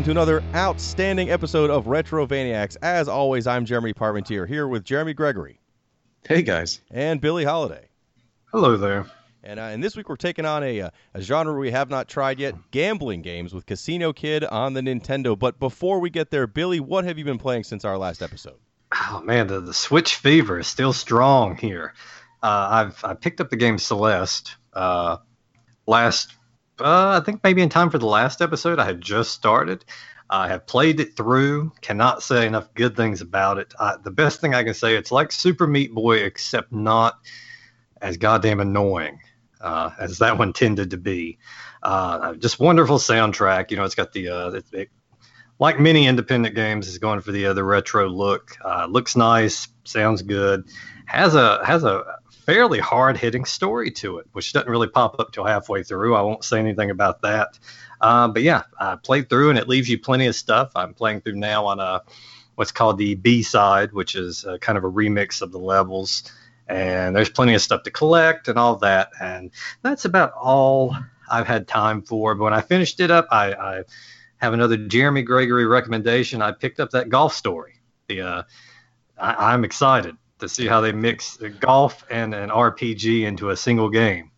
And welcome to another outstanding episode of Retrovaniacs. As always, I'm Jeremy Parmentier here with Jeremy Gregory. Hey guys. And Billy Holiday. Hello there. And, uh, and this week we're taking on a, uh, a genre we have not tried yet gambling games with Casino Kid on the Nintendo. But before we get there, Billy, what have you been playing since our last episode? Oh man, the, the Switch fever is still strong here. Uh, I've I picked up the game Celeste uh, last, uh, I think maybe in time for the last episode. I had just started. I have played it through. Cannot say enough good things about it. the best thing I can say, it's like Super Meat Boy, except not as goddamn annoying uh, as that one tended to be. Uh, just wonderful soundtrack. You know, it's got the uh, it, it, like many independent games, is going for the the retro look. Uh, looks nice, sounds good. Has a has a fairly hard hitting story to it, which doesn't really pop up till halfway through. I won't say anything about that. Uh, but yeah, I played through and it leaves you plenty of stuff. I'm playing through now on a what's called the B side, which is kind of a remix of the levels and there's plenty of stuff to collect and all that. And that's about all I've had time for. But when I finished it up, I, I have another Jeremy Gregory recommendation. I picked up that golf story. The uh, I, I'm excited to see how they mix golf and an RPG into a single game.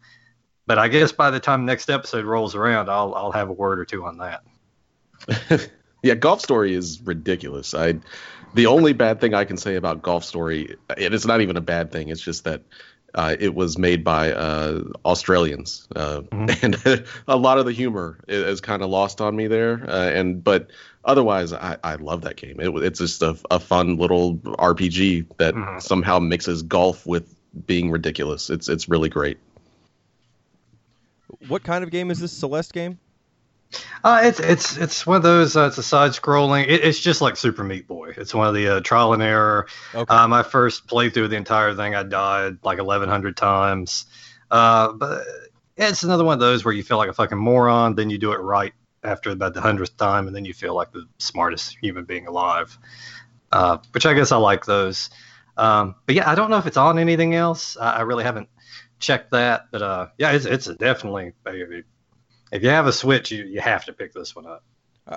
But I guess by the time next episode rolls around, I'll I'll have a word or two on that. yeah, golf story is ridiculous. I the only bad thing I can say about Golf Story, and it's not even a bad thing, it's just that uh, it was made by uh, Australians, uh, mm-hmm. and a lot of the humor is, is kind of lost on me there. Uh, and but otherwise, I, I love that game. It, it's just a, a fun little RPG that mm-hmm. somehow mixes golf with being ridiculous. It's it's really great. What kind of game is this Celeste game? Uh, it's it's it's one of those. Uh, it's a side scrolling. It, it's just like Super Meat Boy. It's one of the uh, trial and error. Okay. Uh, my first playthrough of the entire thing, I died like eleven hundred times. Uh, but it's another one of those where you feel like a fucking moron. Then you do it right after about the hundredth time, and then you feel like the smartest human being alive. Uh, which I guess I like those. Um, but yeah, I don't know if it's on anything else. I, I really haven't checked that. But uh, yeah, it's it's definitely if you have a Switch, you, you have to pick this one up.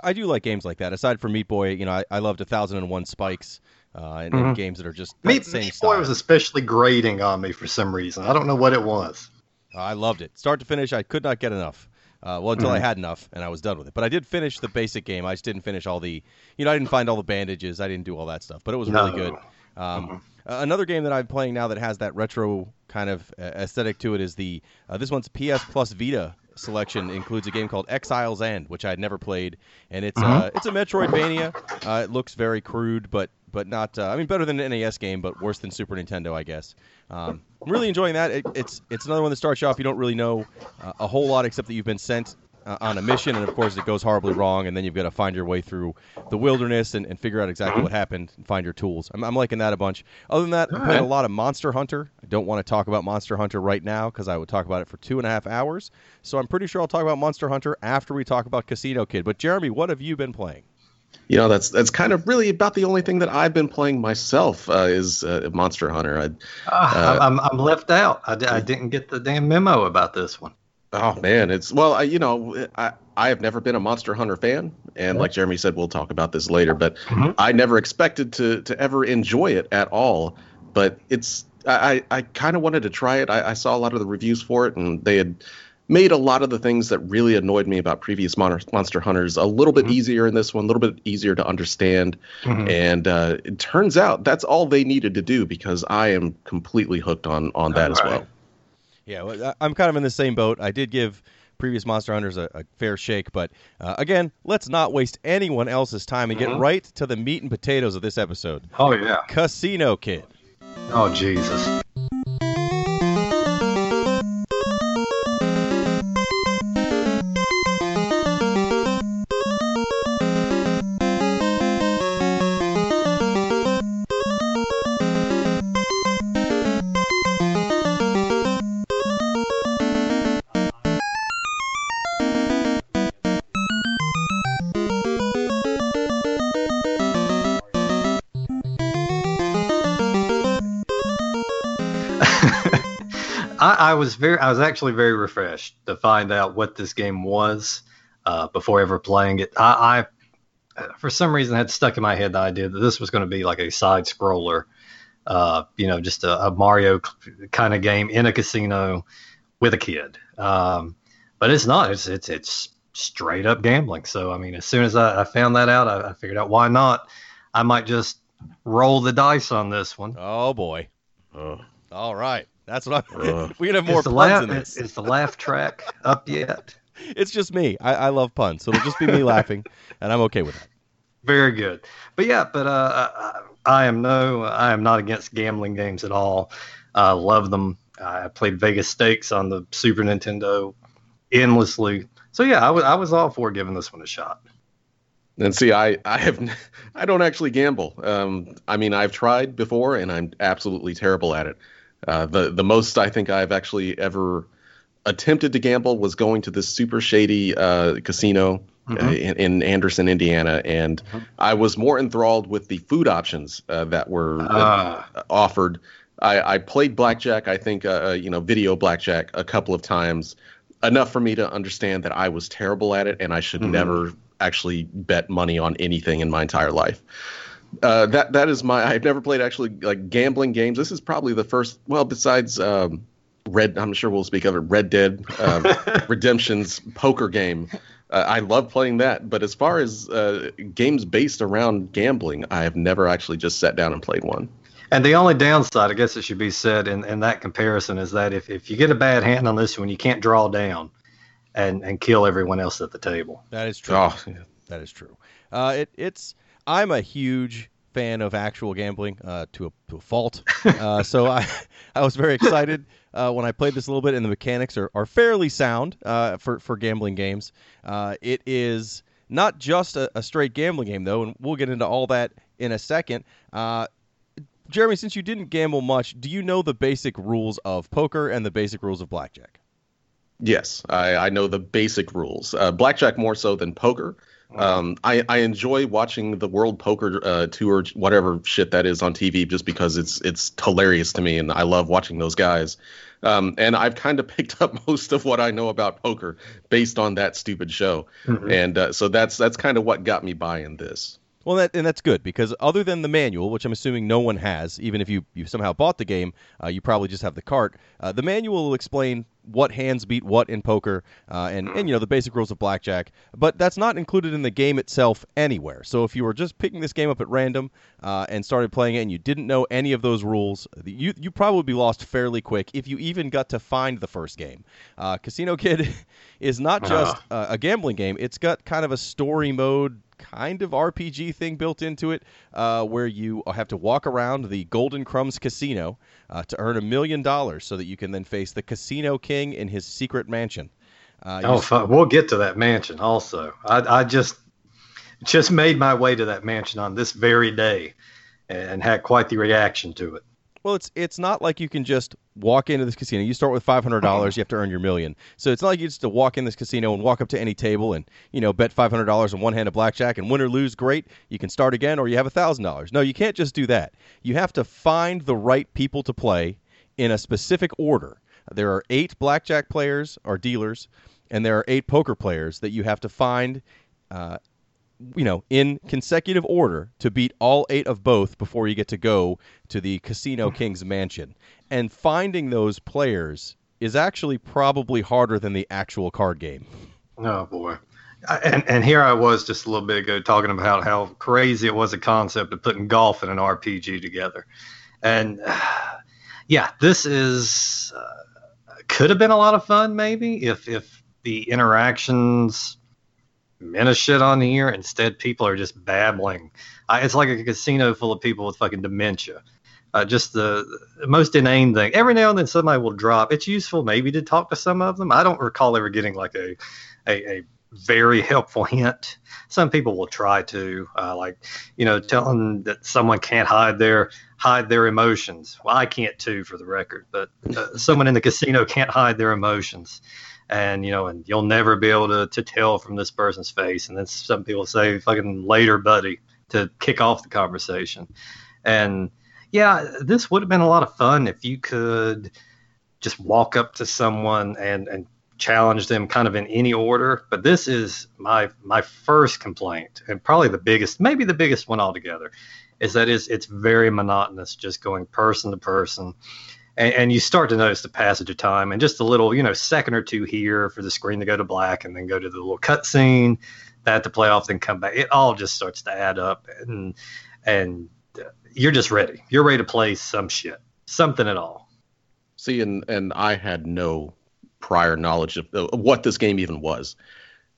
I do like games like that. Aside from Meat Boy, you know, I, I loved A Thousand and One Spikes uh, and, mm-hmm. and, games that are just Meat, same Meat. Boy was especially grating on me for some reason. I don't know what it was. I loved it, start to finish. I could not get enough. Uh, well, until mm-hmm. I had enough and I was done with it. But I did finish the basic game. I just didn't finish all the, you know, I didn't find all the bandages. I didn't do all that stuff. But it was really good. Um, mm-hmm. another game that I'm playing now that has that retro kind of uh, aesthetic to it is the uh, this one's PS Plus Vita selection includes a game called Exile's End, which I had never played, and it's uh, mm-hmm. it's a Metroidvania. Uh, it looks very crude, but but not. Uh, I mean, better than an NES game, but worse than Super Nintendo, I guess. Um, I'm really enjoying that. It, it's it's another one that starts you off. You don't really know uh, a whole lot except that you've been sent uh, on a mission, and of course it goes horribly wrong, and then you've got to find your way through the wilderness and, and figure out exactly what happened and find your tools. I'm, I'm liking that a bunch. Other than that, I'm playing a lot of Monster Hunter. I don't want to talk about Monster Hunter right now because I would talk about it for two and a half hours. So I'm pretty sure I'll talk about Monster Hunter after we talk about Casino Kid. But Jeremy, what have you been playing? You know, that's that's kind of really about the only thing that I've been playing myself uh, is uh, Monster Hunter. I, uh, I'm, I'm left out. I, I didn't get the damn memo about this one. Oh man, it's well, I, you know, I I have never been a Monster Hunter fan, and like Jeremy said, we'll talk about this later. But mm-hmm. I never expected to to ever enjoy it at all. But it's I I kind of wanted to try it. I, I, saw a lot of the reviews for it, and they had made a lot of the things that really annoyed me about previous Monster Hunters a little bit mm-hmm. easier in this one, a little bit easier to understand. Mm-hmm. And uh, it turns out that's all they needed to do because I am completely hooked on on that all as right. well. Yeah, I'm kind of in the same boat. I did give previous Monster Hunters a, a fair shake, but uh, again, let's not waste anyone else's time and get mm-hmm. right to the meat and potatoes of this episode. Oh yeah, Casino Kid. Oh Jesus. Was very, I was actually very refreshed to find out what this game was. uh, before ever playing it. I, I, for some reason, had stuck in my head the idea that this was going to be like a side scroller, uh, you know, just a, a Mario kind of game in a casino with a kid. Um, but it's not. It's it's it's straight up gambling. So I mean, as soon as I, I found that out, I, I, figured out why not. I might just roll the dice on this one. Oh boy. All right. That's what I'm. Uh, we can have more puns laugh, in this. Is the laugh track up yet? It's just me. I, I love puns, so it'll just be me laughing, and I'm okay with that. Very good. But yeah, but uh, I, I am no, I am not against gambling games at all. I love them. I played Vegas Stakes on the Super Nintendo endlessly. So yeah, I was I was all for giving this one a shot. And see, I I have I don't actually gamble. Um, I mean, I've tried before, and I'm absolutely terrible at it. Uh, the the most I think I've actually ever attempted to gamble was going to this super shady uh, casino mm-hmm. in, in, Anderson, Indiana, and mm-hmm. I was more enthralled with the food options uh, that were uh, offered. I, I, played blackjack. I think uh, uh, you know video blackjack a couple of times, enough for me to understand that I was terrible at it and I should mm-hmm. never actually bet money on anything in my entire life. Uh, that that is my. I've never played actually like gambling games. This is probably the first. Well, besides um, Red, I'm sure we'll speak of it. Red Dead um, Redemption's poker game. Uh, I love playing that, but as far as uh, games based around gambling, I have never actually just sat down and played one. And the only downside, I guess it should be said in, in that comparison, is that if, if you get a bad hand on this one, you can't draw down and, and kill everyone else at the table. That is true. Oh, yeah. That is true. Uh, it, it's I'm a huge fan of actual gambling uh, to, a, to a fault. Uh, so I I was very excited uh, when I played this a little bit, and the mechanics are, are fairly sound uh, for for gambling games. Uh, it is not just a, a, straight gambling game though, and we'll get into all that in a second. Uh, Jeremy, since you didn't gamble much, do you know the basic rules of poker and the basic rules of blackjack? Yes, I, I know the basic rules. blackjack more so than poker. Um, I, I enjoy watching the World Poker uh, Tour, whatever shit that is on TV, just because it's it's hilarious to me, and I love watching those guys. Um, and I've kind of picked up most of what I know about poker based on that stupid show, mm-hmm. and uh, so that's that's kind of what got me buying this. Well, that, and that's good because other than the manual, which I'm assuming no one has, even if you, you somehow bought the game, uh, you probably just have the cart. Uh, the manual will explain what hands beat what in poker, uh, and and you know the basic rules of blackjack. But that's not included in the game itself anywhere. So if you were just picking this game up at random uh, and started playing it, and you didn't know any of those rules, you you probably would be lost fairly quick if you even got to find the first game. Uh, Casino Kid is not just uh-huh. a gambling game; it's got kind of a story mode kind of RPG thing built into it, uh, where you have to walk around the Golden Crumbs Casino uh, to earn a million dollars, so that you can then face the Casino King in his secret mansion. Uh, oh, we'll get to that mansion also. I, I just just made my way to that mansion on this very day, and had quite the reaction to it. Well, it's it's not like you can just walk into this casino. You start with five hundred dollars. You have to earn your million. So it's not like you just to walk in this casino and walk up to any table and you know bet five hundred dollars on one hand of blackjack and win or lose, great. You can start again, or you have a thousand dollars. No, you can't just do that. You have to find the right people to play in a specific order. There are eight blackjack players or dealers, and there are eight poker players that you have to find. Uh, you know, in consecutive order to beat all eight of both before you get to go to the Casino King's mansion. And finding those players is actually probably harder than the actual card game. Oh boy. And, and here I was just a little bit ago talking about how crazy it was a concept of putting golf and an RPG together. And yeah, this is uh, could have been a lot of fun maybe if if the interactions a shit on here. Instead, people are just babbling. It's like a casino full of people with fucking dementia. Uh, just the, the, most inane thing. Every now and then somebody will drop. It's useful maybe to talk to some of them. I don't recall ever getting like a a, a very helpful hint. Some people will try to, uh, like, you know, telling that someone can't hide their hide their emotions. Well, I can't too, for the record, but uh, someone in the casino can't hide their emotions and you know, and you'll never be able to, to tell from this person's face. And then some people say, "Fucking later, buddy," to kick off the conversation. And yeah, this would have been a lot of fun if you could just walk up to someone and and challenge them kind of in any order, but this is my my first complaint and probably the biggest, maybe the biggest one altogether, is that it's it's very monotonous, just going person to person. And, and, you start to notice the passage of time and just a little, you know, second or two here for the screen to go to black and then go to the little cutscene, that to play off, then come back. It all just starts to add up, and and you're just ready. You're ready to play some shit, something at all. See, and and I had no prior knowledge of, of what this game even was.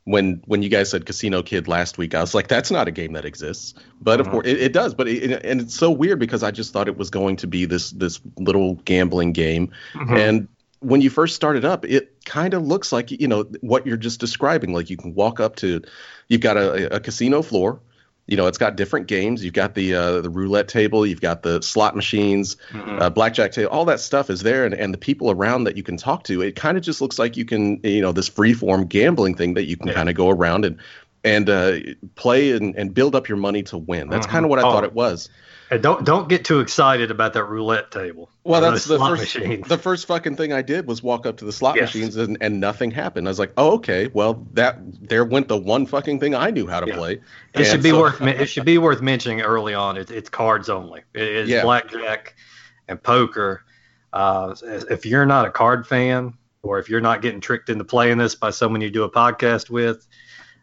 When when you guys said Casino Kid last week, I was like, that's not a game that exists. But mm-hmm. of course, it, it does. But it, and it's so weird because I just thought it was going to be this this little gambling game, mm-hmm. and when you first started up, it kind of looks like you know what you're just describing. Like you can walk up to, you've got a, a casino floor, you know, it's got different games. You've got the uh, the roulette table, you've got the slot machines, mm-hmm. uh, blackjack table. All that stuff is there, and, and the people around that you can talk to. It kind of just looks like you can, you know, this free form gambling thing that you can yeah. kind of go around and and uh, play and, and build up your money to win. That's mm-hmm. kind of what I oh. thought it was. And don't don't get too excited about that roulette table. Well, that's the first machines. the first fucking thing I did was walk up to the slot yes. machines and, and nothing happened. I was like, oh okay, well that there went the one fucking thing I knew how to yeah. play. It and should be so, worth it should be worth mentioning early on. It's, it's cards only. It is yeah. blackjack and poker. Uh, if you're not a card fan, or if you're not getting tricked into playing this by someone you do a podcast with,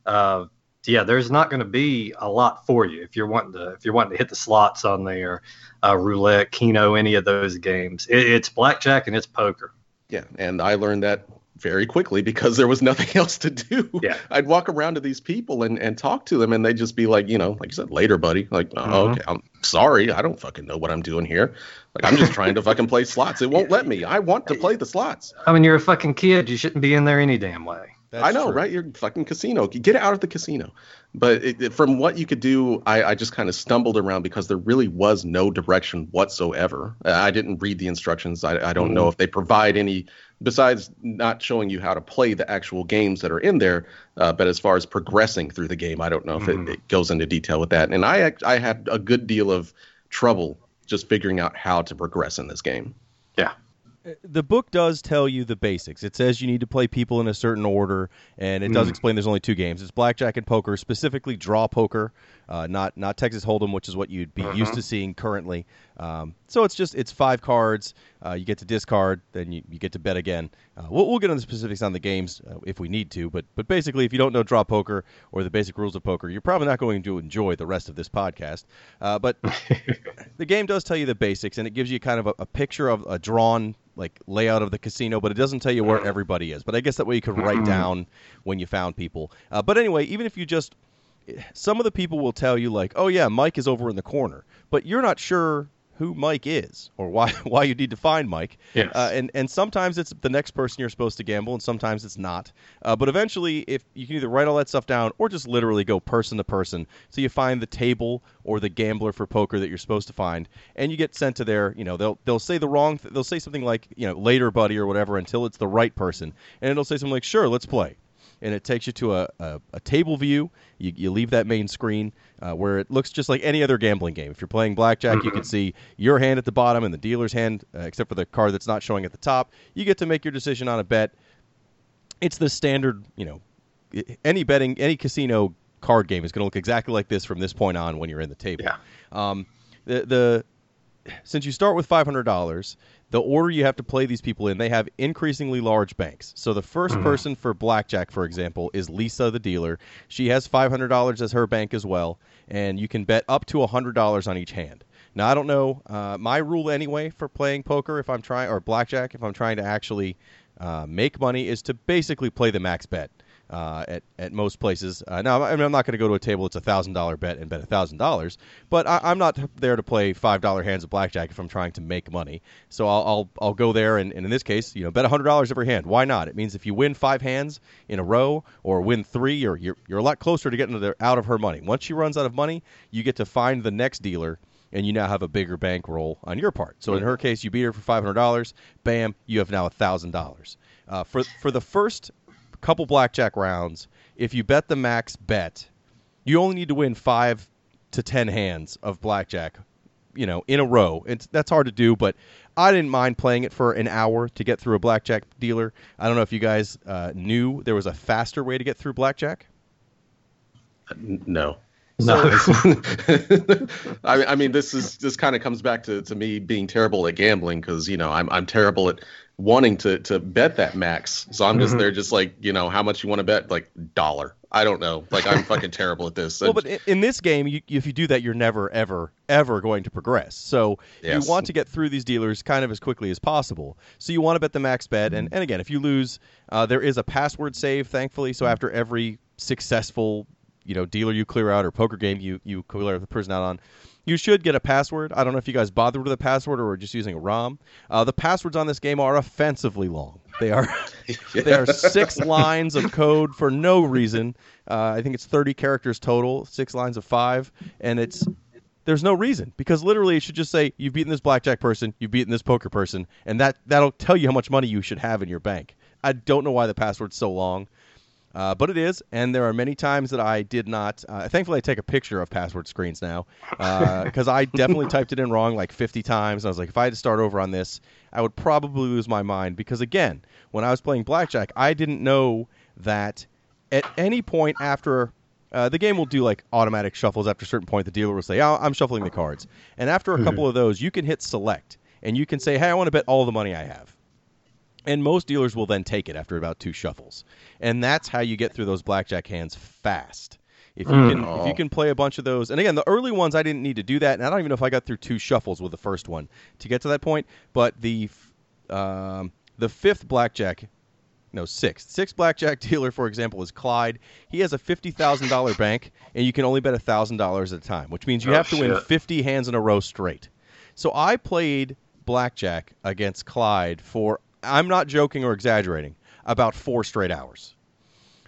uh, yeah, there's not going to be a lot for you if you're wanting to if you're wanting to hit the slots on there, uh, roulette, keno, any of those games. It, it's blackjack and it's poker. Yeah, and I learned that very quickly because there was nothing else to do. Yeah. I'd walk around to these people and, and talk to them, and they'd just be like, you know, like you said, later, buddy. Like, oh, mm-hmm. okay, I'm sorry, I don't fucking know what I'm doing here. Like, I'm just trying to fucking play slots. It won't let me. I want to play the slots. I mean, you're a fucking kid. You shouldn't be in there any damn way. That's I know, true. right? You're fucking casino. Get out of the casino. But it, it, from what you could do, I, I just kind of stumbled around because there really was no direction whatsoever. I didn't read the instructions. I, I don't mm. know if they provide any, besides not showing you how to play the actual games that are in there. Uh, but as far as progressing through the game, I don't know if mm. it, it goes into detail with that. And I, I had a good deal of trouble just figuring out how to progress in this game. Yeah the book does tell you the basics. It says you need to play people in a certain order, and it does mm. explain there's only two games. It's blackjack and poker, specifically draw poker, uh, not not Texas Hold'em, which is what you'd be uh-huh. used to seeing currently. Um, so it's just it's five cards. Uh, you get to discard, then you, you get to bet again. Uh, we'll, we'll get into the specifics on the games uh, if we need to, but but basically, if you don't know draw poker or the basic rules of poker, you're probably not going to enjoy the rest of this podcast. Uh, but the game does tell you the basics, and it gives you kind of a, a picture of a drawn like layout of the casino, but it doesn't tell you where everybody is. But I guess that way you could write down when you found people. Uh, but anyway, even if you just some of the people will tell you like, "Oh yeah, Mike is over in the corner," but you're not sure who Mike is or why why you need to find Mike. Yes. Uh, and and sometimes it's the next person you're supposed to gamble, and sometimes it's not. Uh, but eventually, if you can either write all that stuff down or just literally go person to person, so you find the table or the gambler for poker that you're supposed to find, and you get sent to their. You know, they'll they'll say the wrong. Th- they'll say something like you know later, buddy, or whatever, until it's the right person, and it'll say something like, sure, let's play and it takes you to a, a, a table view. You, you, leave that main screen uh, where it looks just like any other gambling game. If you're playing blackjack, mm-hmm. you can mm-hmm. see your hand at the bottom and the dealer's hand, uh, except for the card that's not showing at the top. You get to make your decision on a bet. It's the standard, you know, any betting, any casino card game is going to look exactly like this from this point on when you're in the table. Yeah. Um, the the since you start with five hundred dollars, the order you have to play these people in, they have increasingly large banks. So the 1st mm-hmm. person for blackjack, for example, is Lisa, the dealer. She has five hundred dollars as her bank as well, and you can bet up to hundred dollars on each hand. Now I don't know uh, my rule anyway for playing poker if I'm trying or blackjack if I'm trying to actually uh, make money is to basically play the max bet uh, at at most places. Uh, now, I am not going to go to a table it's a thousand dollar bet and bet a thousand dollars, but I, am not there to play five dollar hands of blackjack if I'm trying to make money. So I'll I'll, I'll go there and, and, in this case, you know, bet a hundred dollars every hand. Why not? It means if you win five hands in a row or win three, you're you're, you're a lot closer to getting the, out of her money. Once she runs out of money, you get to find the next dealer and you now have a bigger bankroll on your part. So in her case, you beat her for five hundred dollars. Bam, you have now a thousand dollars. Uh, for for the first couple blackjack rounds, if you bet the max bet, you only need to win five to ten hands of blackjack, you know, in a row. And that's hard to do, but I didn't mind playing it for an hour to get through a blackjack dealer. I don't know if you guys uh, knew there was a faster way to get through blackjack. No. No. I, I mean, this is this kind of comes back to, to me being terrible at gambling because you know I'm I'm terrible at wanting to to bet that max. So I'm just Mhm. there, just like you know how much you want to bet, like dollar. I don't know. Like I'm fucking terrible at this. Well, but in, in this game, you, if you do that, you're never, ever, ever going to progress. So Yes. you want to get through these dealers kind of as quickly as possible. So you want to bet the max bet, and, and again, if you lose, uh, there is a password save, thankfully. So after every successful, you know, dealer you clear out or poker game you you clear the person out on, you should get a password. I don't know if you guys bothered with a password or were just using a ROM. Uh, the passwords on this game are offensively long. They are they are six lines of code for no reason. Uh, I think it's 30 characters total, six lines of five, and it's there's no reason because literally it should just say you've beaten this blackjack person, you've beaten this poker person, and that that'll tell you how much money you should have in your bank. I don't know why the password's so long. Uh, but it is, and there are many times that I did not. Uh, thankfully, I take a picture of password screens now because I definitely typed it in wrong like 50 times. I was like, if I had to start over on this, I would probably lose my mind because again, when I was playing blackjack, I didn't know that at any point after uh, the game will do like automatic shuffles after a certain point. The dealer will say, "Oh, I'm shuffling the cards," and after a couple of those, you can hit select and you can say, "Hey, I want to bet all the money I have." And most dealers will then take it after about two shuffles, and that's how you get through those blackjack hands fast. If you Mm. can, if you can play a bunch of those, and again, the early ones I didn't need to do that, and I don't even know if I got through two shuffles with the first one to get to that point. But the um, the fifth blackjack, no sixth, sixth blackjack dealer, for example, is Clyde. He has a fifty thousand dollar bank, and you can only bet thousand dollars at a time, which means you Oh, have to win fifty hands in a row straight. So I played blackjack against Clyde for I'm not joking or exaggerating about four straight hours.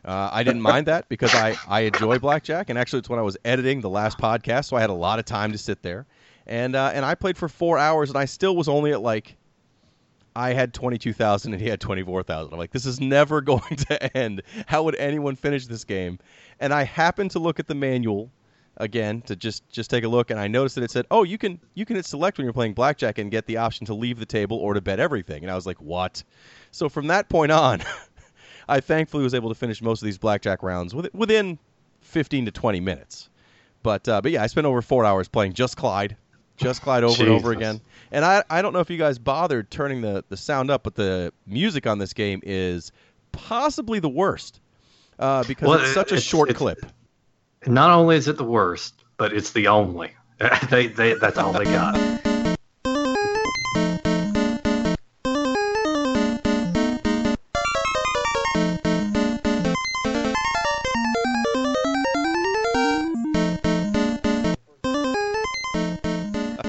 Uh, I didn't mind that because I, I enjoy blackjack, and actually it's when I was editing the last podcast, so I had a lot of time to sit there, and uh, and I played for four hours, and I still was only at like I had twenty two thousand and he had twenty four thousand. I'm like, this is never going to end. How would anyone finish this game? And I happened to look at the manual again to just just take a look, and I noticed that it said, "Oh, you can you can hit select when you're playing blackjack and get the option to leave the table or to bet everything." And I was like, "What?" So from that point on, I thankfully was able to finish most of these blackjack rounds within 15 to 20 minutes. But uh, but yeah, I spent over four hours playing just Clyde, just Clyde over and over again. And I I don't know if you guys bothered turning the the sound up, but the music on this game is possibly the worst uh, because Well, it's such a it's- short it's- clip. Not only is it the worst, but it's the only. they, they, that's all they got.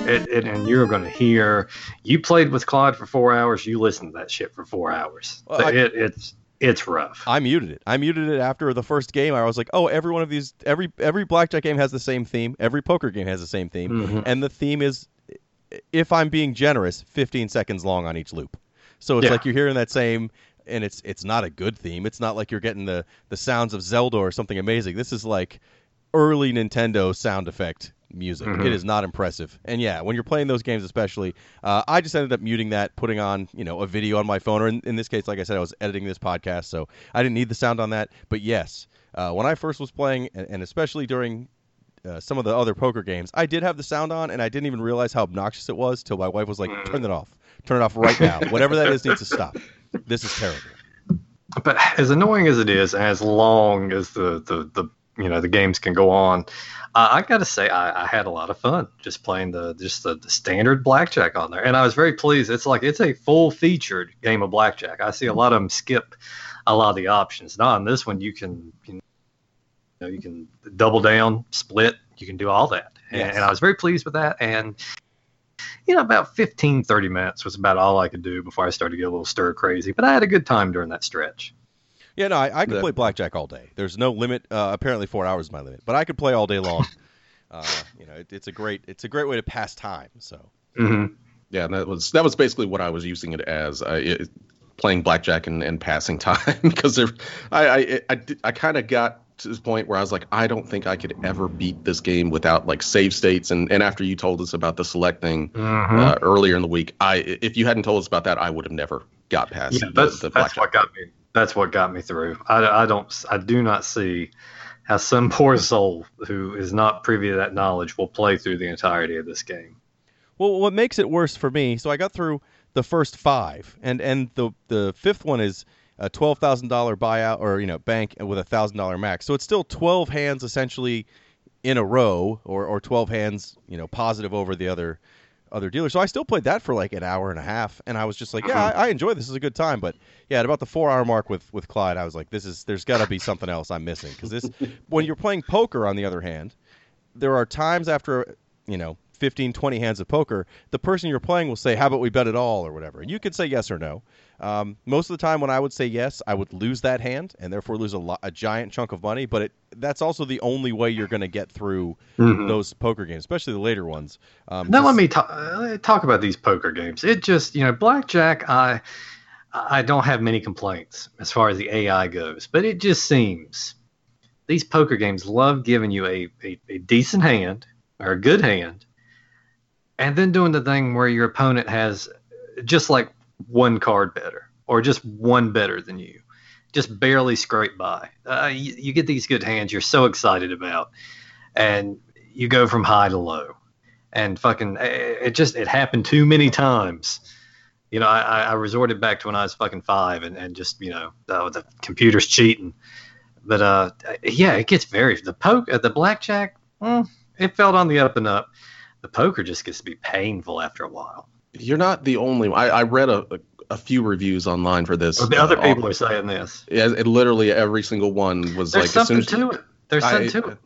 It, it, and you're going to hear you played with Claude for four hours. You listened to that shit for four hours. Well, I- it, it's it's rough. I muted it. I muted it after the first game. I was like, "Oh, every one of these, every every blackjack game has the same theme. Every poker game has the same theme, Mhm. and the theme is, if I'm being generous, 15 seconds long on each loop. So it's Yeah. like you're hearing that same, and it's it's not a good theme. It's not like you're getting the the sounds of Zelda or something amazing. This is like early Nintendo sound effect music. Mhm. It is not impressive. And yeah, when you're playing those games, especially, uh, I just ended up muting that, putting on you know a video on my phone, or in, in this case, like I said, I was editing this podcast, so I didn't need the sound on that. But yes, uh, when I first was playing, and, and especially during uh, some of the other poker games, I did have the sound on, and I didn't even realize how obnoxious it was till my wife was like, "Turn that off. Turn it off right now. Whatever that is needs to stop. This is terrible." but as annoying as it is, as long as the the, the you know the games can go on, uh, I got to say I, I had a lot of fun just playing the just the, the standard blackjack on there, and I was very pleased. It's like it's a full featured game of blackjack. I see a lot of them skip a lot of the options. Not on this one, you can you know you can double down, split, you can do all that, and, Yes. and I was very pleased with that. And you know, about 15, 30 minutes was about all I could do before I started to get a little stir crazy. But I had a good time during that stretch. Yeah, no, I, I could play blackjack all day. There's no limit. Uh, apparently, four hours is my limit, but I could play all day long. uh, you know, it, it's a great it's a great way to pass time. So Mm-hmm. Yeah, that was that was basically what I was using it as. I, it, playing blackjack and, and passing time because there, I I I, I kind of got to this point where I was like, I don't think I could ever beat this game without like save states. And, and after you told us about the select thing Mhm. uh, earlier in the week, I if you hadn't told us about that, I would have never got past yeah, the, that's the that's blackjack. what got me. That's what got me through. I, I don't. I do not see how some poor soul who is not privy to that knowledge will play through the entirety of this game. Well, what makes it worse for me? So I got through the first five, and and the the fifth one is a twelve thousand dollar buyout or you know bank with a thousand dollar max. So it's still twelve hands essentially in a row, or or twelve hands you know positive over the other other dealer. So I still played that for like an hour and a half, and I was just like, hmm. yeah, I, I enjoy this. This is a good time. But yeah, at about the four hour mark with with Clyde, I was like, this is there's got to be something else I'm missing because this when you're playing poker on the other hand, there are times after you know 15 20 hands of poker the person you're playing will say how about we bet it all or whatever and you could say yes or no um, most of the time when i would say yes i would lose that hand and therefore lose a, lo- a giant chunk of money but it, that's also the only way you're going to get through those poker games especially the later ones um, Now let me talk uh, talk about these poker games. It just you know blackjack. I I don't have many complaints as far as the AI goes, but it just seems these poker games love giving you a, a, a decent hand or a good hand, and then doing the thing where your opponent has just like one card better or just one better than you, just barely scrape by. Uh, you, you get these good hands you're so excited about, and you go from high to low. And fucking it just it happened too many times. You know i I- resorted back to when i was fucking five and, and just you know oh, the computer's cheating. But uh yeah it gets very the poke uh, the blackjack mm, it felt on the up and up the poker just gets to be painful after a while You're not the only one. I, I read a, a, a few reviews online for this. the other uh, people are saying this Yeah, it, literally every single one was there's like as soon something as to it there's I- something to it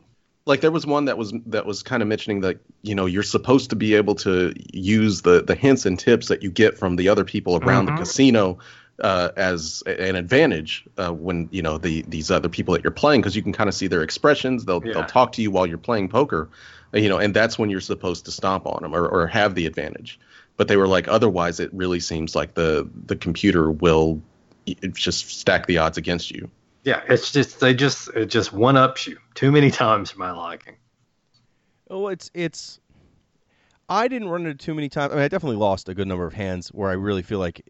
like there was one that was that was kind of mentioning that you know you're supposed to be able to use the the hints and tips that you get from the other people around Mhm. the casino uh, as an advantage uh, when you know the these other people that you're playing because you can kind of see their expressions they'll Yeah. they'll talk to you while you're playing poker uh, you know and that's when you're supposed to stomp on them or, or have the advantage but they were like otherwise it really seems like the the computer will just stack the odds against you yeah it's just they just it just one ups you too many times for my liking Oh, it's it's. I didn't run into too many times. I mean, I definitely lost a good number of hands where I really feel like,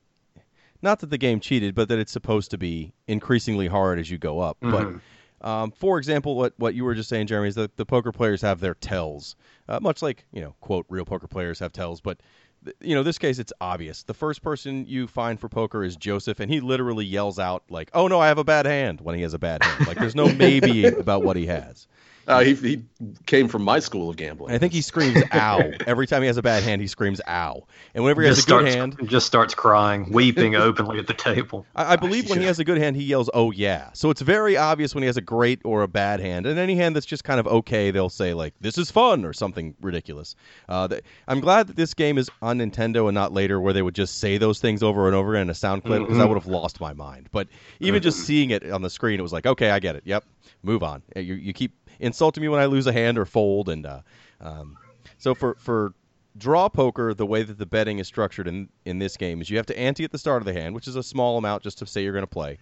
not that the game cheated, but that it's supposed to be increasingly hard as you go up. Mhm. But, um, for example, what what you were just saying, Jeremy, is that the poker players have their tells, uh, much like you know, quote, real poker players have tells. But th- you know, this case, it's obvious. The first person you find for poker is Joseph, and he literally yells out like, "Oh no, I have a bad hand!" when he has a bad hand. Like, there's no maybe about what he has. Uh, he, he came from my school of gambling I think he screams "ow" every time he has a bad hand. He screams "ow," and whenever he has just a good starts hand, just starts crying weeping openly at the table I, I believe when he has a good hand, he yells "oh yeah." So it's very obvious when he has a great or a bad hand, and any hand that's just kind of okay, they'll say like "this is fun" or something ridiculous. Uh, that, I'm glad that this game is on Nintendo and not later, where they would just say those things over and over in a sound clip because I Mhm. would have lost my mind. But even just seeing it on the screen, it was like, okay, I get it. Yep, move on. Uh, You, you keep insulting me when I lose a hand or fold, and uh, um, so for for draw poker, the way that the betting is structured in in this game is you have to ante at the start of the hand, which is a small amount just to say you're going to play.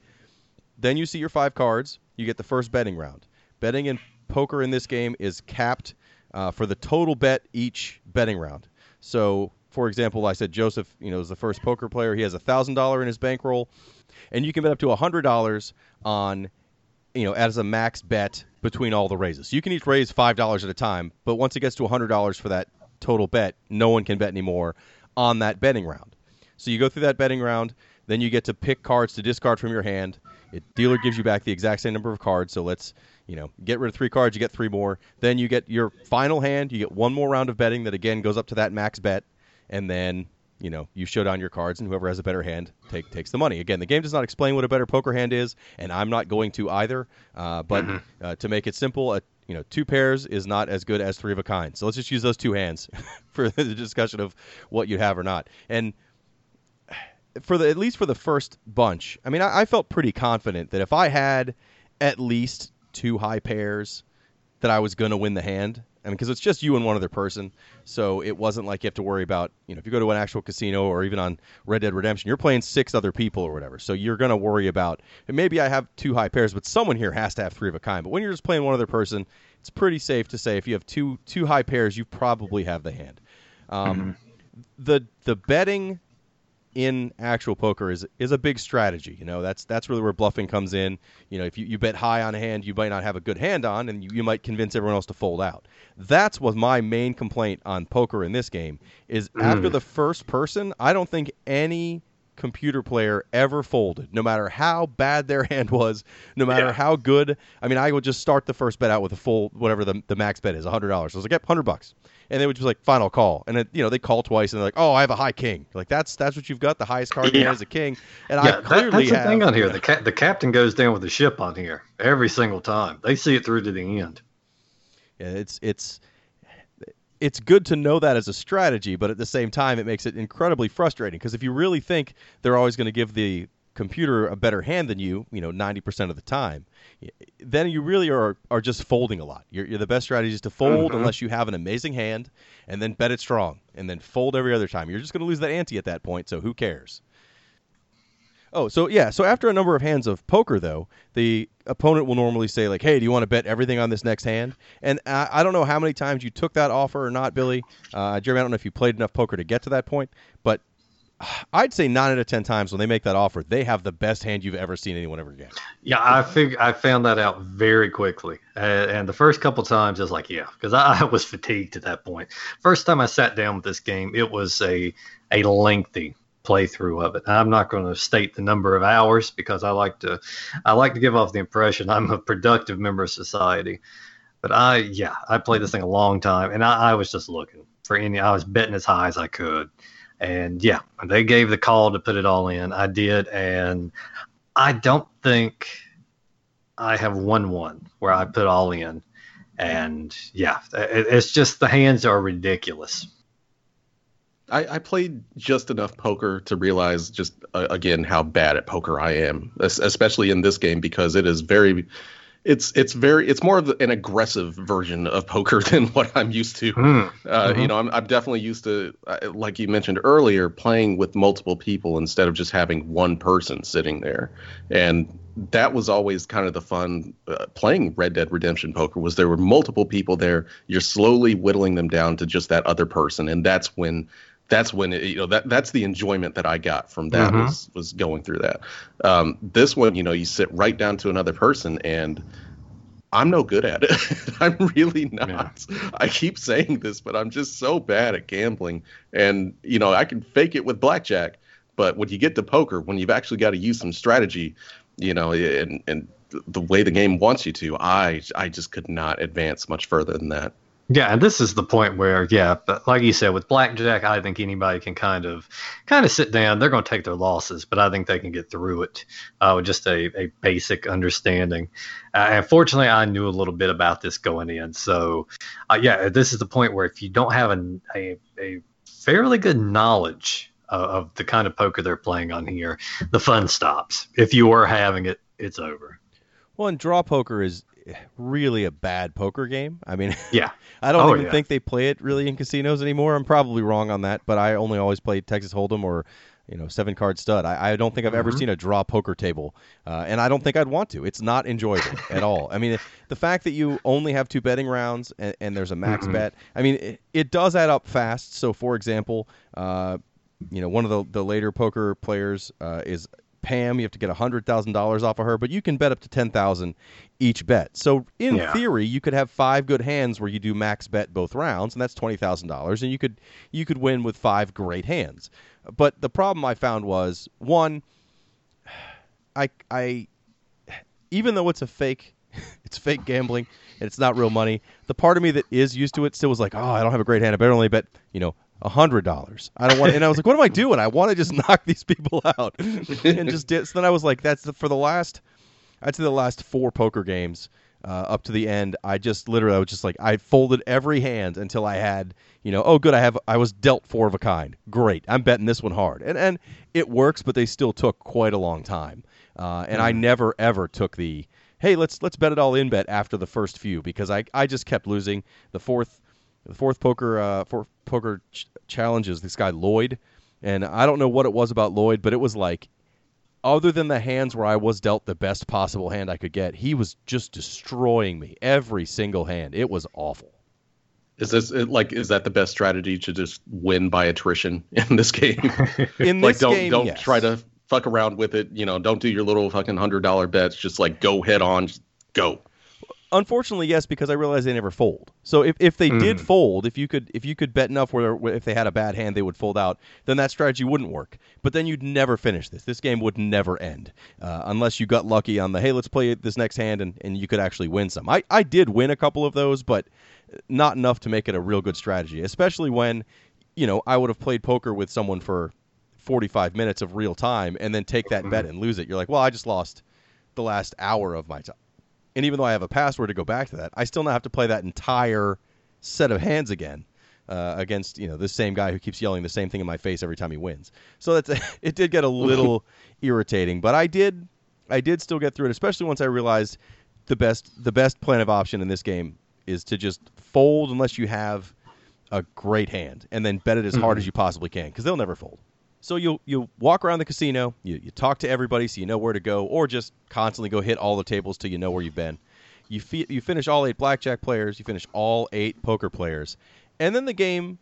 Then you see your five cards. You get the first betting round. Betting in poker in this game is capped uh, for the total bet each betting round. So, for example, I said Joseph, you know, is the first poker player. He has a thousand dollar in his bankroll, and you can bet up to a hundred dollars on, you know, as a max bet between all the raises. You can each raise five dollars at a time, but once it gets to hundred dollars for that total bet, no one can bet anymore on that betting round. So you go through that betting round, then you get to pick cards to discard from your hand. It dealer gives you back the exact same number of cards. So let's you know get rid of three cards, you get three more. Then you get your final hand. You get one more round of betting that again goes up to that max bet, and then you know you show down your cards, and whoever has a better hand take, takes the money. Again, the game does not explain what a better poker hand is, and I'm not going to either. Uh, but uh, to make it simple, a, you know, two pairs is not as good as three of a kind. So let's just use those two hands for the discussion of what you have or not. And for the at least for the first bunch, I mean, I, I felt pretty confident that if I had at least two high pairs, that I was going to win the hand. I mean, because it's just you and one other person, so it wasn't like you have to worry about you know if you go to an actual casino or even on Red Dead Redemption, you're playing six other people or whatever. So you're gonna worry about and maybe I have two high pairs, but someone here has to have three of a kind. But when you're just playing one other person, it's pretty safe to say if you have two two high pairs, you probably have the hand. Um, mm-hmm. The the betting in actual poker is is a big strategy. You know, that's that's really where bluffing comes in. You know, if you, you bet high on a hand, you might not have a good hand on, and you, you might convince everyone else to fold out. That's what my main complaint on poker in this game is. Mm. After the first person, I don't think any computer player ever folded, no matter how bad their hand was, no matter yeah. how good. I mean, I would just start the first bet out with a full whatever the, the max bet is, hundred dollars. I was like, yep, hundred bucks and they would just like final call, and it, you know they call twice, and they're like, "Oh, I have a high king." Like that's that's what you've got. The highest card yeah. is a king, and yeah, I clearly that, that's the have, thing on here. The ca- the captain goes down with the ship on here every single time. They see it through to the end. Yeah, it's it's it's good to know that as a strategy, but at the same time, it makes it incredibly frustrating because if you really think they're always going to give the computer a better hand than you, you know, 90% of the time, then you really are are just folding a lot. You're, you're the best strategy is to fold mm-hmm. unless you have an amazing hand, and then bet it strong, and then fold every other time. You're just going to lose that ante at that point, so who cares? Oh, so yeah, so after a number of hands of poker, though, the opponent will normally say like, "Hey, do you want to bet everything on this next hand?" And I, I don't know how many times you took that offer or not, Billy. Uh, Jeremy, I don't know if you played enough poker to get to that point, but I'd say nine out of ten times when they make that offer, they have the best hand you've ever seen anyone ever get. Yeah, I fig- I found that out very quickly, uh, and the first couple times I was like, yeah, because I, I, was fatigued at that point. First time I sat down with this game, it was a a lengthy playthrough of it. I'm not going to state the number of hours because I like to I like to give off the impression I'm a productive member of society. But I yeah, I played this thing a long time, and I, I was just looking for any. I was betting as high as I could and yeah, they gave the call to put it all in. I did, and I don't think I have won one where I put all in. And yeah, it's just the hands are ridiculous. I, I played just enough poker to realize just uh, again how bad at poker I am, especially in this game because it is very it's it's very it's more of an aggressive version of poker than what I'm used to. Mm. Uh, mm-hmm. You know, I'm, I'm definitely used to, uh, like you mentioned earlier, playing with multiple people instead of just having one person sitting there, and that was always kind of the fun uh, playing Red Dead Redemption poker. Was there were multiple people there, you're slowly whittling them down to just that other person, and that's when that's when it, you know that that's the enjoyment that I got from that mm-hmm. was was going through that. Um, this one, you know, you sit right down to another person, and I'm no good at it. I'm really not. Yeah. I keep saying this, but I'm just so bad at gambling, and you know, I can fake it with blackjack, but when you get to poker, when you've actually got to use some strategy, you know, and and the way the game wants you to, I I just could not advance much further than that. Yeah, and this is the point where, yeah, but like you said, with blackjack, I think anybody can kind of, kind of sit down. They're going to take their losses, but I think they can get through it uh, with just a, a basic understanding. Uh, and fortunately, I knew a little bit about this going in, so uh, yeah, this is the point where if you don't have an, a a fairly good knowledge of, of the kind of poker they're playing on here, the fun stops. If you are having it, it's over. Well, and draw poker is really a bad poker game. I mean, yeah, I don't oh, even yeah. think they play it really in casinos anymore. I'm probably wrong on that, but I only always played Texas Hold'em or you know seven card stud. I, I don't think I've ever mm-hmm. seen a draw poker table, uh, and I don't think I'd want to. It's not enjoyable at all. I mean, the fact that you only have two betting rounds and, and there's a max mm-hmm. bet. I mean, it, it, does add up fast. So, for example. Uh, you know, one of the, the later poker players uh, is Pam. You have to get hundred thousand dollars off of her, but you can bet up to ten thousand each bet. So in yeah. theory, you could have five good hands where you do max bet both rounds, and that's twenty thousand dollars, and you could you could win with five great hands. But the problem I found was one, I I even though it's a fake, it's fake gambling and it's not real money. The part of me that is used to it still was like, oh, I don't have a great hand. I better only bet you know hundred dollars. I don't want, and I was like, what am I doing? I want to just knock these people out, and just did. So then I was like, that's the, for the last, I'd say the last four poker games uh, up to the end. I just literally, I was just like, I folded every hand until I had, you know, oh good, I have, I was dealt four of a kind. Great, I'm betting this one hard, and and it works, but they still took quite a long time, uh, and mm. I never ever took the hey, let's let's bet it all in bet after the first few because I I just kept losing. The fourth the fourth poker uh, fourth poker ch- challenges this guy Lloyd, and I don't know what it was about Lloyd, but it was like other than the hands where I was dealt the best possible hand I could get, he was just destroying me every single hand. It was awful. Is this like is that the best strategy to just win by attrition in this game? In like this don't game, don't yes. try to fuck around with it. You know, don't do your little fucking hundred dollar bets. Just like go head on, go. Unfortunately, yes, because I realized they never fold. So if, if they did fold, if you could if you could bet enough where where if they had a bad hand they would fold out, then that strategy wouldn't work. But then you'd never finish this. This game would never end uh, unless you got lucky on the hey let's play this next hand and, and you could actually win some. I, I did win a couple of those, but not enough to make it a real good strategy. Especially when you know I would have played poker with someone for 45 minutes of real time and then take that bet and lose it. You're like, well I just lost the last hour of my time. And even though I have a password to go back to that, I still now have to play that entire set of hands again uh, against you know this same guy who keeps yelling the same thing in my face every time he wins. So that's it did get a little irritating, but I did I did still get through it, especially once I realized the best the best plan of option in this game is to just fold unless you have a great hand, and then bet it as hard as you possibly can because they'll never fold. So you you walk around the casino, you, you talk to everybody so you know where to go, or just constantly go hit all the tables till you know where you've been. You fi- you finish all eight blackjack players, you finish all eight poker players, and then the game